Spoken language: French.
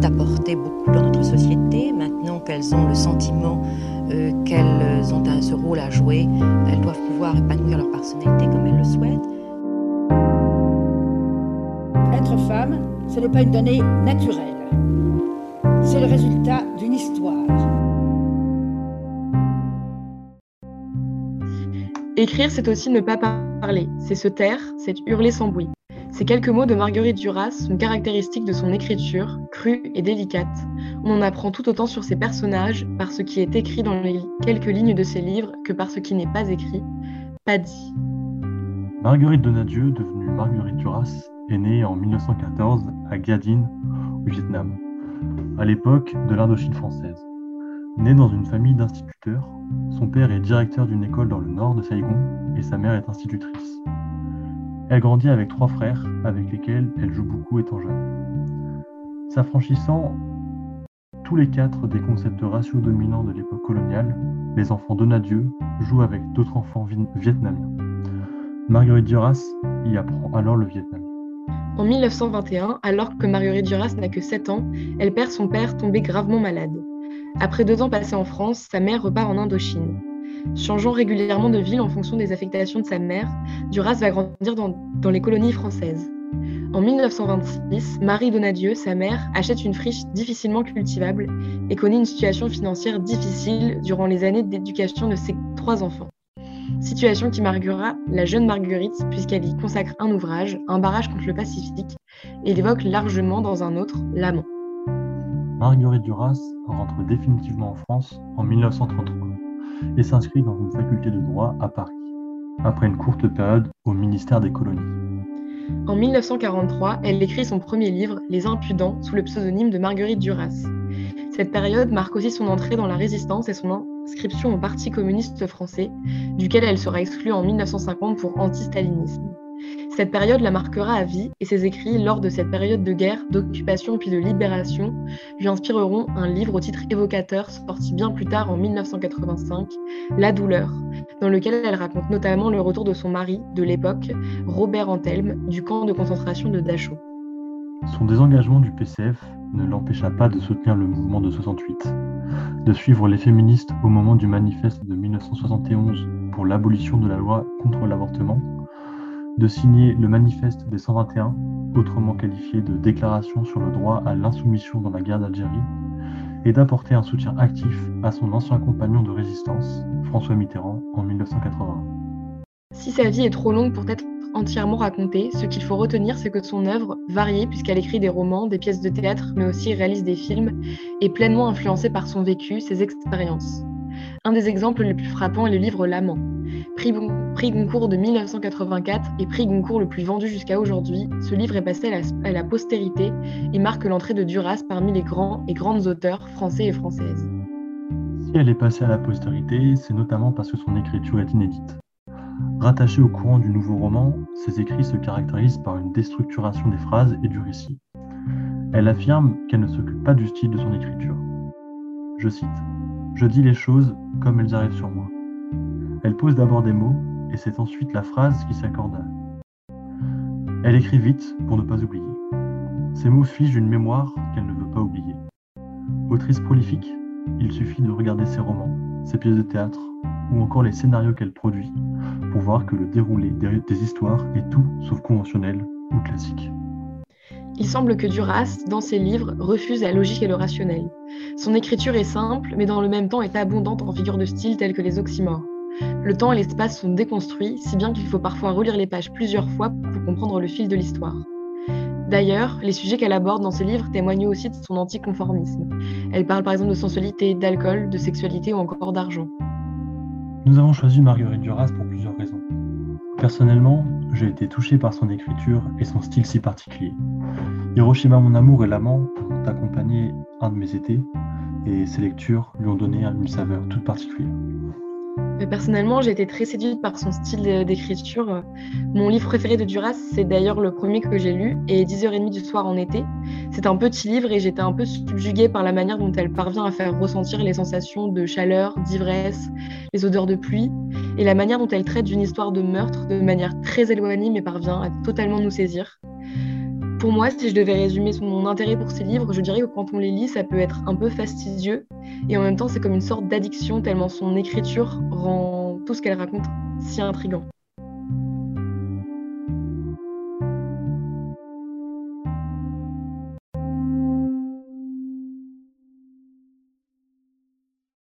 apporter beaucoup dans notre société. Maintenant qu'elles ont le sentiment euh, qu'elles ont ce rôle à jouer, elles doivent pouvoir épanouir leur personnalité comme elles le souhaitent. Être femme, ce n'est pas une donnée naturelle. C'est le résultat d'une histoire. Écrire, c'est aussi ne pas parler, c'est se taire, c'est hurler sans bruit. Ces quelques mots de Marguerite Duras sont caractéristiques de son écriture, crue et délicate. On en apprend tout autant sur ses personnages par ce qui est écrit dans les quelques lignes de ses livres que par ce qui n'est pas écrit, pas dit. Marguerite Donadieu, devenue Marguerite Duras, est née en 1914 à Gadine, au Vietnam, à l'époque de l'Indochine française. Née dans une famille d'instituteurs, son père est directeur d'une école dans le nord de Saigon et sa mère est institutrice. Elle grandit avec trois frères avec lesquels elle joue beaucoup étant jeune. S'affranchissant tous les quatre des concepts raciaux dominants de l'époque coloniale, les enfants Donadieu jouent avec d'autres enfants vietnamiens. Marguerite Duras y apprend alors le Vietnam. En 1921, alors que Marguerite Duras n'a que 7 ans, elle perd son père tombé gravement malade. Après deux ans passés en France, sa mère repart en Indochine. Changeant régulièrement de ville en fonction des affectations de sa mère, Duras va grandir dans, les colonies françaises. En 1926, Marie Donadieu, sa mère, achète une friche difficilement cultivable et connaît une situation financière difficile durant les années d'éducation de ses trois enfants. Situation qui marquera la jeune Marguerite puisqu'elle y consacre un ouvrage, Un barrage contre le Pacifique, et l'évoque largement dans un autre, L'amant. Marguerite Duras rentre définitivement en France en 1933 et s'inscrit dans une faculté de droit à Paris, après une courte période au ministère des colonies. En 1943, elle écrit son premier livre, Les Impudents, sous le pseudonyme de Marguerite Duras. Cette période marque aussi son entrée dans la résistance et son inscription au Parti communiste français, duquel elle sera exclue en 1950 pour anti-stalinisme. Cette période la marquera à vie et ses écrits lors de cette période de guerre, d'occupation puis de libération lui inspireront un livre au titre évocateur sorti bien plus tard en 1985, La douleur, dans lequel elle raconte notamment le retour de son mari de l'époque, Robert Antelme, du camp de concentration de Dachau. Son désengagement du PCF ne l'empêcha pas de soutenir le mouvement de 68, de suivre les féministes au moment du manifeste de 1971 pour l'abolition de la loi contre l'avortement de signer le manifeste des 121, autrement qualifié de déclaration sur le droit à l'insoumission dans la guerre d'Algérie, et d'apporter un soutien actif à son ancien compagnon de résistance, François Mitterrand, en 1981. Si sa vie est trop longue pour être entièrement racontée, ce qu'il faut retenir, c'est que son œuvre, variée puisqu'elle écrit des romans, des pièces de théâtre, mais aussi réalise des films, est pleinement influencée par son vécu, ses expériences. Un des exemples les plus frappants est le livre L'amant, Prix, Goncourt de 1984 et prix Goncourt le plus vendu jusqu'à aujourd'hui, ce livre est passé à la, postérité et marque l'entrée de Duras parmi les grands et grandes auteurs français et françaises. Si elle est passée à la postérité, c'est notamment parce que son écriture est inédite. Rattachée au courant du nouveau roman, ses écrits se caractérisent par une déstructuration des phrases et du récit. Elle affirme qu'elle ne s'occupe pas du style de son écriture. Je cite Je dis les choses comme elles arrivent sur moi. Elle pose d'abord des mots, et c'est ensuite la phrase qui s'accorde à elle. écrit vite pour ne pas oublier. Ces mots figent une mémoire qu'elle ne veut pas oublier. Autrice prolifique, il suffit de regarder ses romans, ses pièces de théâtre, ou encore les scénarios qu'elle produit, pour voir que le déroulé des histoires est tout sauf conventionnel ou classique. Il semble que Duras, dans ses livres, refuse la logique et le rationnel. Son écriture est simple, mais dans le même temps est abondante en figures de style telles que les oxymores. Le temps et l'espace sont déconstruits, si bien qu'il faut parfois relire les pages plusieurs fois pour comprendre le fil de l'histoire. D'ailleurs, les sujets qu'elle aborde dans ses livres témoignent aussi de son anticonformisme. Elle parle par exemple de sensualité, d'alcool, de sexualité ou encore d'argent. Nous avons choisi Marguerite Duras pour plusieurs raisons. Personnellement, j'ai été touché par son écriture et son style si particulier. Hiroshima mon amour et l'amant ont accompagné un de mes étés et ces lectures lui ont donné une saveur toute particulière. Personnellement, j'ai été très séduite par son style d'écriture. Mon livre préféré de Duras, c'est d'ailleurs le premier que j'ai lu, et 10h30 du soir en été. C'est un petit livre et j'étais un peu subjuguée par la manière dont elle parvient à faire ressentir les sensations de chaleur, d'ivresse, les odeurs de pluie, et la manière dont elle traite d'une histoire de meurtre de manière très éloignée mais parvient à totalement nous saisir. Pour moi, si je devais résumer mon intérêt pour ces livres, je dirais que quand on les lit, ça peut être un peu fastidieux et en même temps, c'est comme une sorte d'addiction tellement son écriture rend tout ce qu'elle raconte si intrigant.